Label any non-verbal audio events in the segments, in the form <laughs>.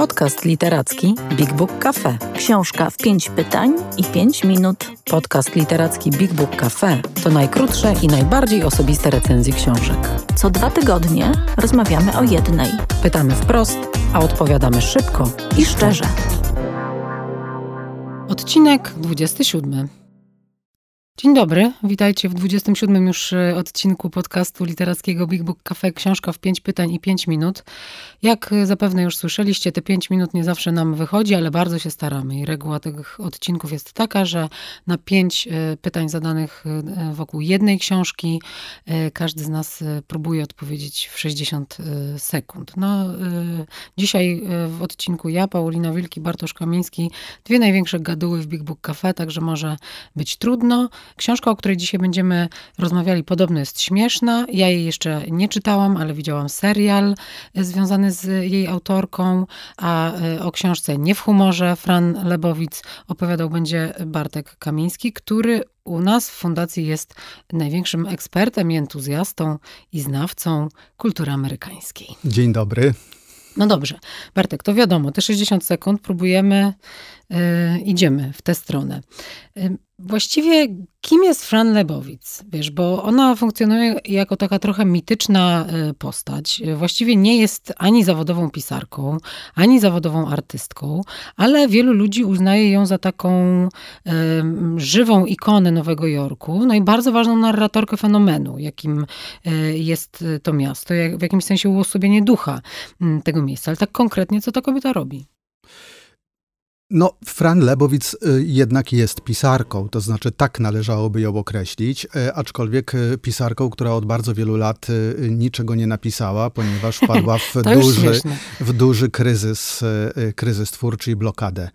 Podcast literacki Big Book Cafe. Książka w pięć pytań i pięć minut. Podcast literacki Big Book Cafe to najkrótsze i najbardziej osobiste recenzje książek. Co dwa tygodnie rozmawiamy o jednej. Pytamy wprost, a odpowiadamy szybko I szczerze. Odcinek 27. Dzień dobry, witajcie w 27 już e, odcinku podcastu literackiego Big Book Cafe Książka w 5 pytań i 5 minut. Jak e, zapewne już słyszeliście, te 5 minut nie zawsze nam wychodzi, ale bardzo się staramy i reguła tych odcinków jest taka, że na 5 e, pytań zadanych wokół jednej książki każdy z nas próbuje odpowiedzieć w 60 sekund. No, dzisiaj w odcinku ja, Paulina Wilki, Bartosz Kamiński, dwie największe gaduły w Big Book Cafe, także może być trudno. Książka, o której dzisiaj będziemy rozmawiali, podobno jest śmieszna. Ja jej jeszcze nie czytałam, ale widziałam serial e, związany z jej autorką, a e, o książce Nie w humorze Fran Lebowic opowiadał będzie Bartek Kamiński, który u nas w fundacji jest największym ekspertem i entuzjastą i znawcą kultury amerykańskiej. Dzień dobry. No dobrze, Bartek, to wiadomo, te 60 sekund próbujemy, yy, idziemy w tę stronę. Yy, Właściwie kim jest Fran Lebowitz? Wiesz, bo ona funkcjonuje jako taka trochę mityczna e, postać. Właściwie nie jest ani zawodową pisarką, ani zawodową artystką, ale wielu ludzi uznaje ją za taką e, żywą ikonę Nowego Jorku, no i bardzo ważną narratorkę fenomenu, jakim e, jest to miasto, jak, w jakimś sensie uosobienie ducha tego miejsca. Ale tak konkretnie, co ta kobieta robi? No, Fran Lebowitz y, jednak jest pisarką, to znaczy tak należałoby ją określić, y, aczkolwiek y, pisarką, która od bardzo wielu lat niczego nie napisała, ponieważ <laughs> wpadła w, duży, w duży kryzys, kryzys twórczy i blokadę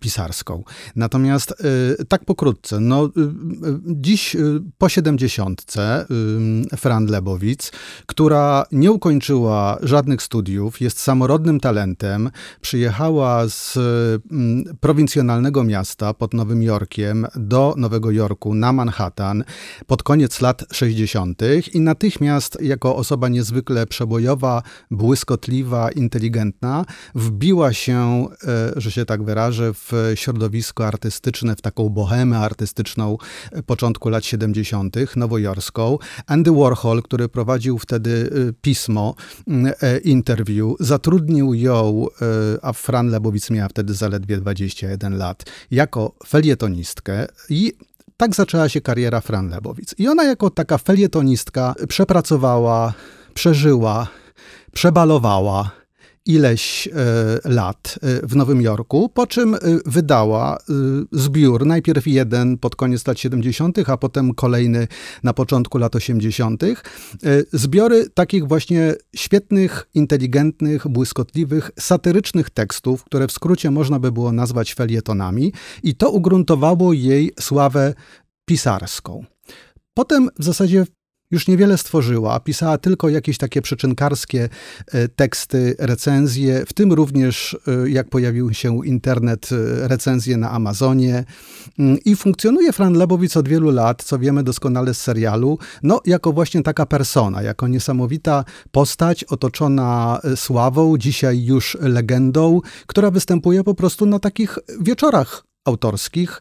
pisarską. Natomiast tak pokrótce, no, dziś po siedemdziesiątce Fran Lebowitz, która nie ukończyła żadnych studiów, jest samorodnym talentem, przyjechała z prowincjonalnego miasta pod Nowym Jorkiem do Nowego Jorku na Manhattan pod koniec lat 60. i natychmiast jako osoba niezwykle przebojowa, błyskotliwa, inteligentna, wbiła się, e, że się tak wyrażę, w środowisko artystyczne, w taką bohemę artystyczną początku lat 70., nowojorską. Andy Warhol, który prowadził wtedy e, pismo, e, interview, zatrudnił ją, a Fran Lebowitz miała wtedy zaledwie 21 lat, jako felietonistkę i tak zaczęła się kariera Fran Lebowitz. I ona jako taka felietonistka przepracowała, przeżyła, przebalowała, ileś e, lat e, w Nowym Jorku, po czym e, wydała zbiór, najpierw jeden pod koniec lat 70., a potem kolejny na początku lat 80. Zbiory takich właśnie świetnych, inteligentnych, błyskotliwych, satyrycznych tekstów, które w skrócie można by było nazwać felietonami, i to ugruntowało jej sławę pisarską. Potem w zasadzie już niewiele stworzyła, pisała tylko jakieś takie przyczynkarskie e, teksty, recenzje, w tym również, e, jak pojawił się internet, e, recenzje na Amazonie. Mm, I funkcjonuje Fran Lebowitz od wielu lat, co wiemy doskonale z serialu, no jako właśnie taka persona, jako niesamowita postać otoczona sławą, dzisiaj już legendą, która występuje po prostu na takich wieczorach autorskich,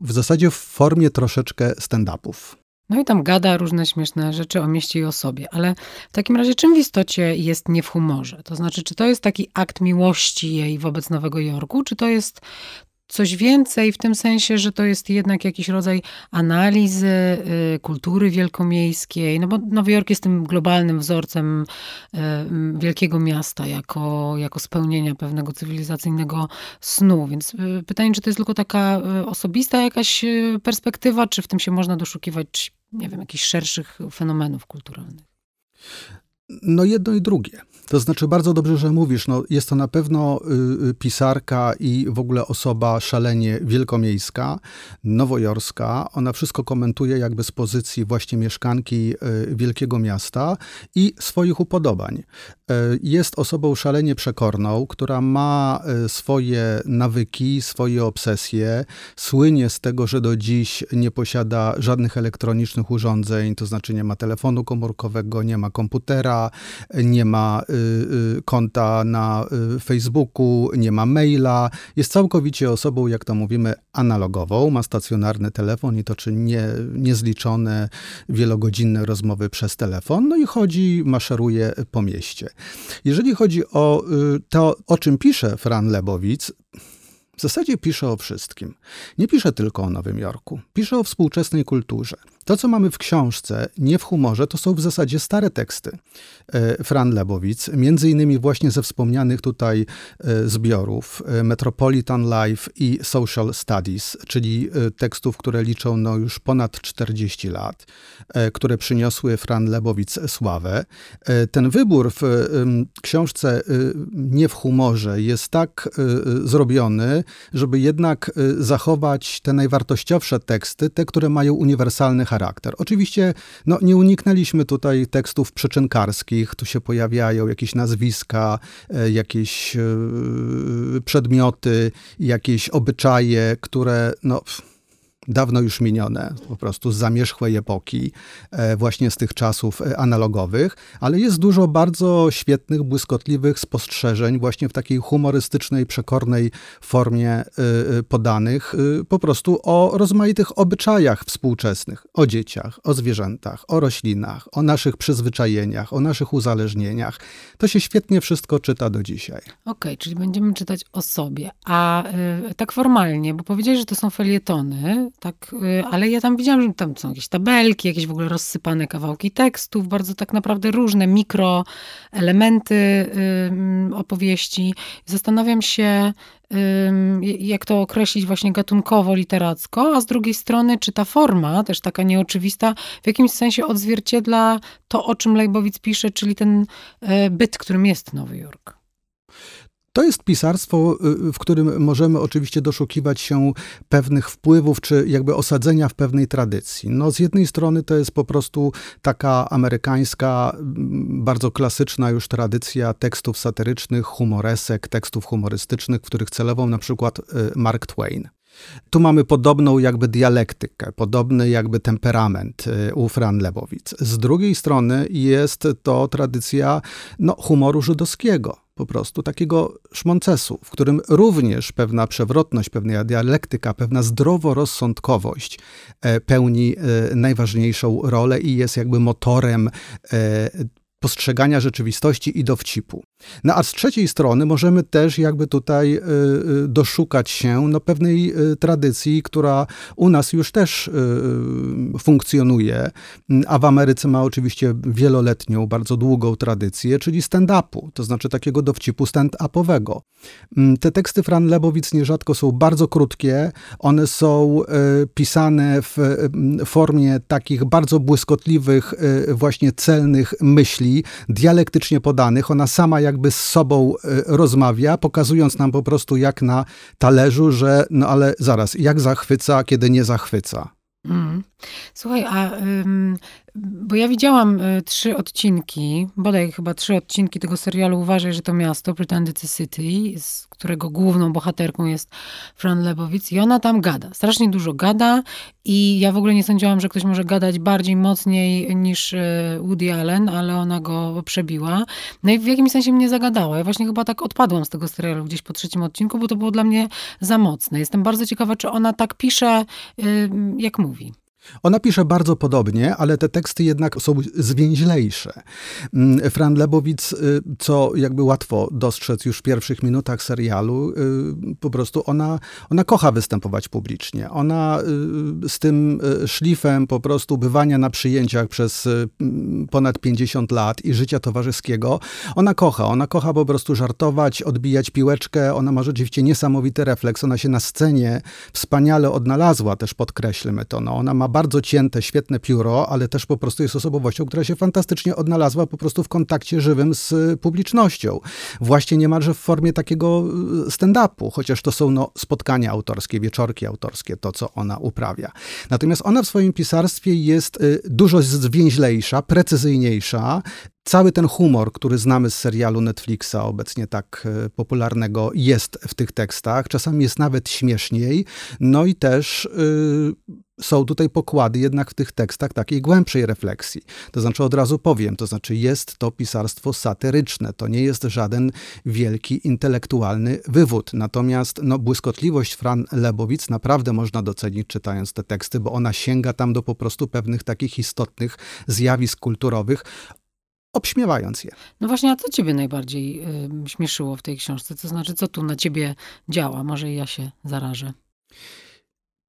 w zasadzie w formie troszeczkę stand-upów. No i tam gada różne śmieszne rzeczy o mieście i o sobie. Ale w takim razie czym w istocie jest nie w humorze? To znaczy, czy to jest taki akt miłości jej wobec Nowego Jorku, czy to jest coś więcej w tym sensie, że to jest jednak jakiś rodzaj analizy y, kultury wielkomiejskiej, no bo Nowy Jork jest tym globalnym wzorcem y, wielkiego miasta jako, jako spełnienia pewnego cywilizacyjnego snu. Więc y, pytanie, czy to jest tylko taka osobista jakaś perspektywa, czy w tym się można doszukiwać, nie wiem, jakichś szerszych fenomenów kulturalnych? No jedno i drugie. To znaczy, bardzo dobrze, że mówisz. No, jest to na pewno y, y, pisarka i w ogóle osoba szalenie wielkomiejska, nowojorska. Ona wszystko komentuje jakby z pozycji właśnie mieszkanki y, wielkiego miasta i swoich upodobań. Jest osobą szalenie przekorną, która ma swoje nawyki, swoje obsesje, słynie z tego, że do dziś nie posiada żadnych elektronicznych urządzeń, to znaczy nie ma telefonu komórkowego, nie ma komputera, nie ma konta na Facebooku, nie ma maila. Jest całkowicie osobą, jak to mówimy, analogową, ma stacjonarny telefon i toczy nie, niezliczone wielogodzinne rozmowy przez telefon, no i chodzi, maszeruje po mieście. Jeżeli chodzi o y, to, o czym pisze Fran Lebowic, w zasadzie pisze o wszystkim. Nie pisze tylko o Nowym Jorku, pisze o współczesnej kulturze. To, co mamy w książce, nie w humorze, to są w zasadzie stare teksty e, Fran Lebowic, między innymi właśnie ze wspomnianych tutaj e, zbiorów e, Metropolitan Life i Social Studies, czyli tekstów, które liczą no już ponad 40 lat, które przyniosły Fran Lebowic sławę. Ten wybór w książce nie w humorze jest tak zrobiony, żeby jednak zachować te najwartościowsze teksty, te, które mają uniwersalny charakter. Oczywiście no, nie uniknęliśmy tutaj tekstów przyczynkarskich, tu się pojawiają jakieś nazwiska, e, jakieś e, przedmioty, jakieś obyczaje, które no, dawno już minione, po prostu z zamierzchłej epoki, e, właśnie z tych czasów e, analogowych, ale jest dużo bardzo świetnych, błyskotliwych spostrzeżeń właśnie w takiej humorystycznej, przekornej formie e, podanych, po prostu o rozmaitych obyczajach współczesnych, o dzieciach, o zwierzętach, o roślinach, o naszych przyzwyczajeniach, o naszych uzależnieniach. To się świetnie wszystko czyta do dzisiaj. Okej, okay, czyli będziemy czytać o sobie. A y, tak formalnie, bo powiedziałeś, że to są felietony, tak, y, ale ja tam widziałam, że tam są jakieś tabelki, jakieś w ogóle rozsypane kawałki tekstów, bardzo tak naprawdę różne mikroelementy y, opowieści. Zastanawiam się, jak to określić właśnie gatunkowo, literacko, a z drugiej strony, czy ta forma, też taka nieoczywista, w jakimś sensie odzwierciedla to, o czym Lejbowic pisze, czyli ten e, byt, którym jest Nowy Jork. To jest pisarstwo, y, w którym możemy oczywiście doszukiwać się pewnych wpływów, czy jakby osadzenia w pewnej tradycji. No, z jednej strony to jest po prostu taka amerykańska, bardzo klasyczna już tradycja tekstów satyrycznych, humoresek, tekstów humorystycznych, w których celował na przykład y, Mark Twain. Tu mamy podobną jakby dialektykę, podobny jakby temperament y, u Fran Lebowic. Z drugiej strony jest to tradycja no, humoru żydowskiego po prostu takiego szmoncesu, w którym również pewna przewrotność, pewna dialektyka, pewna zdroworozsądkowość e, pełni e, najważniejszą rolę i jest jakby motorem e, postrzegania rzeczywistości i dowcipu. No a z trzeciej strony możemy też jakby tutaj y, y, doszukać się no, pewnej y, tradycji, która u nas już też funkcjonuje, a w Ameryce ma oczywiście wieloletnią, bardzo długą tradycję, czyli stand-upu, to znaczy takiego dowcipu stand-upowego. Mm, te teksty Fran Lebowic nierzadko są bardzo krótkie, one są pisane w formie takich bardzo błyskotliwych, właśnie celnych myśli, dialektycznie podanych. Ona sama jak jakby z sobą e, rozmawia, pokazując nam po prostu jak na talerzu, że no ale zaraz, jak zachwyca, kiedy nie zachwyca. Mm. Słuchaj, a bo ja widziałam y, trzy odcinki, bodaj chyba trzy odcinki tego serialu Uważaj, że to miasto, Pretend It's City, z którego główną bohaterką jest Fran Lebowitz i ona tam gada. Strasznie dużo gada i ja w ogóle nie sądziłam, że ktoś może gadać bardziej mocniej niż y, Woody Allen, ale ona go przebiła. No i w jakimś sensie mnie zagadała. Ja właśnie chyba tak odpadłam z tego serialu gdzieś po trzecim odcinku, bo to było dla mnie za mocne. Jestem bardzo ciekawa, czy ona tak pisze, y, jak mówi. mówi. Ona pisze bardzo podobnie, ale te teksty jednak są zwięźlejsze. Mm, Fran Lebowic, y, co jakby łatwo dostrzec już w pierwszych minutach serialu, y, po prostu ona, ona kocha występować publicznie. Ona y, z tym szlifem po prostu bywania na przyjęciach przez ponad 50 lat i życia towarzyskiego, ona kocha. Ona kocha po prostu żartować, odbijać piłeczkę. Ona ma rzeczywiście niesamowity refleks. Ona się na scenie wspaniale odnalazła, też podkreślmy to. No, ona ma bardzo cięte, świetne pióro, ale też po prostu jest osobowością, która się fantastycznie odnalazła po prostu w kontakcie żywym z publicznością. Właśnie niemalże w formie takiego e, stand-upu, chociaż to są no, spotkania autorskie, wieczorki autorskie, to co ona uprawia. Natomiast ona w swoim pisarstwie jest e, dużo zwięźlejsza, precyzyjniejsza, Cały ten humor, który znamy z serialu Netflixa, obecnie tak e, popularnego, jest w tych tekstach. Czasami jest nawet śmieszniej. No i też y, są tutaj pokłady jednak w tych tekstach takiej głębszej refleksji. To znaczy, od razu powiem, to znaczy jest to pisarstwo satyryczne. To nie jest żaden wielki intelektualny wywód. Natomiast no, błyskotliwość Fran Lebowic naprawdę można docenić czytając te teksty, bo ona sięga tam do po prostu pewnych takich istotnych zjawisk kulturowych, obśmiewając je. No właśnie, a co ciebie najbardziej y, śmieszyło w tej książce? To znaczy, co tu na ciebie działa? Może ja się zarażę.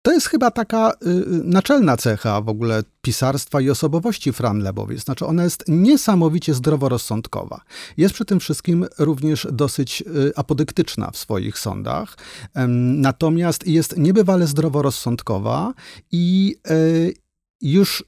To jest chyba taka y, y, naczelna cecha w ogóle pisarstwa i osobowości Fran Lebowic. Znaczy ona jest niesamowicie zdroworozsądkowa. Jest przy tym wszystkim również dosyć y, apodyktyczna w swoich sądach. Natomiast jest niebywale zdroworozsądkowa i y, już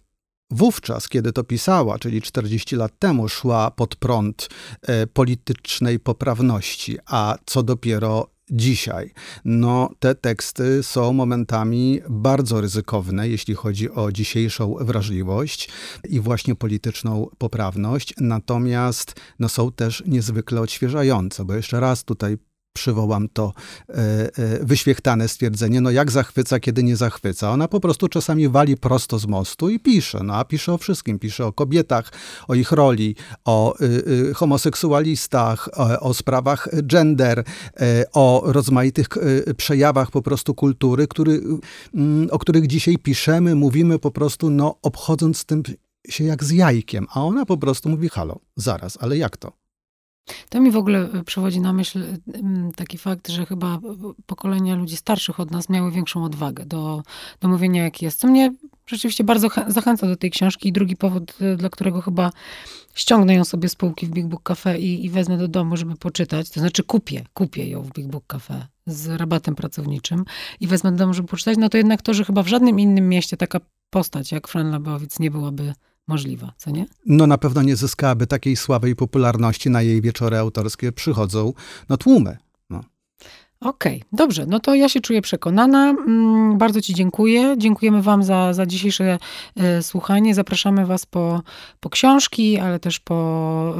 Wówczas, kiedy to pisała, czyli 40 lat temu, szła pod prąd e, politycznej poprawności, a co dopiero dzisiaj. No, te teksty są momentami bardzo ryzykowne, jeśli chodzi o dzisiejszą wrażliwość i właśnie polityczną poprawność, natomiast no, są też niezwykle odświeżające, bo jeszcze raz tutaj przywołam to e, e, wyświechtane stwierdzenie, no jak zachwyca, kiedy nie zachwyca. Ona po prostu czasami wali prosto z mostu i pisze, no a pisze o wszystkim. Pisze o kobietach, o ich roli, o y, y, homoseksualistach, o, o, sprawach gender, y, o rozmaitych przejawach po prostu kultury, który, mm, o których dzisiaj piszemy, mówimy po prostu, no obchodząc tym się jak z jajkiem, a ona po prostu mówi, halo, zaraz, ale jak to? To mi w ogóle y, przychodzi na myśl y, taki fakt, że chyba pokolenia ludzi starszych od nas miały większą odwagę do, do mówienia, jak jest. Co mnie rzeczywiście bardzo zachęca do tej książki. I drugi powód, dla którego chyba ściągnę ją sobie z półki w Big Book Cafe i, i wezmę do domu, żeby poczytać. To znaczy kupię, kupię ją w Big Book Cafe z rabatem pracowniczym i wezmę do domu, żeby poczytać. No to jednak to, że chyba w żadnym innym mieście taka postać jak Fran Labowic nie byłaby możliwa, co nie? No na pewno nie zyskałaby takiej sławej i popularności. Na jej wieczory autorskie przychodzą no, tłumy. No. Okej, okay, dobrze. No to ja się czuję przekonana. Mm, bardzo Ci dziękuję. Dziękujemy Wam za, za dzisiejsze e, słuchanie. Zapraszamy Was po, po książki, ale też po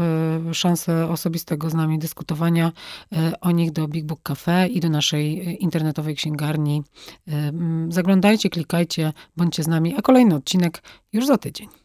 e, szansę osobistego z nami dyskutowania e, o nich do Big Book Cafe i do naszej e, internetowej księgarni. E, zaglądajcie, klikajcie, bądźcie z nami, a kolejny odcinek już za tydzień.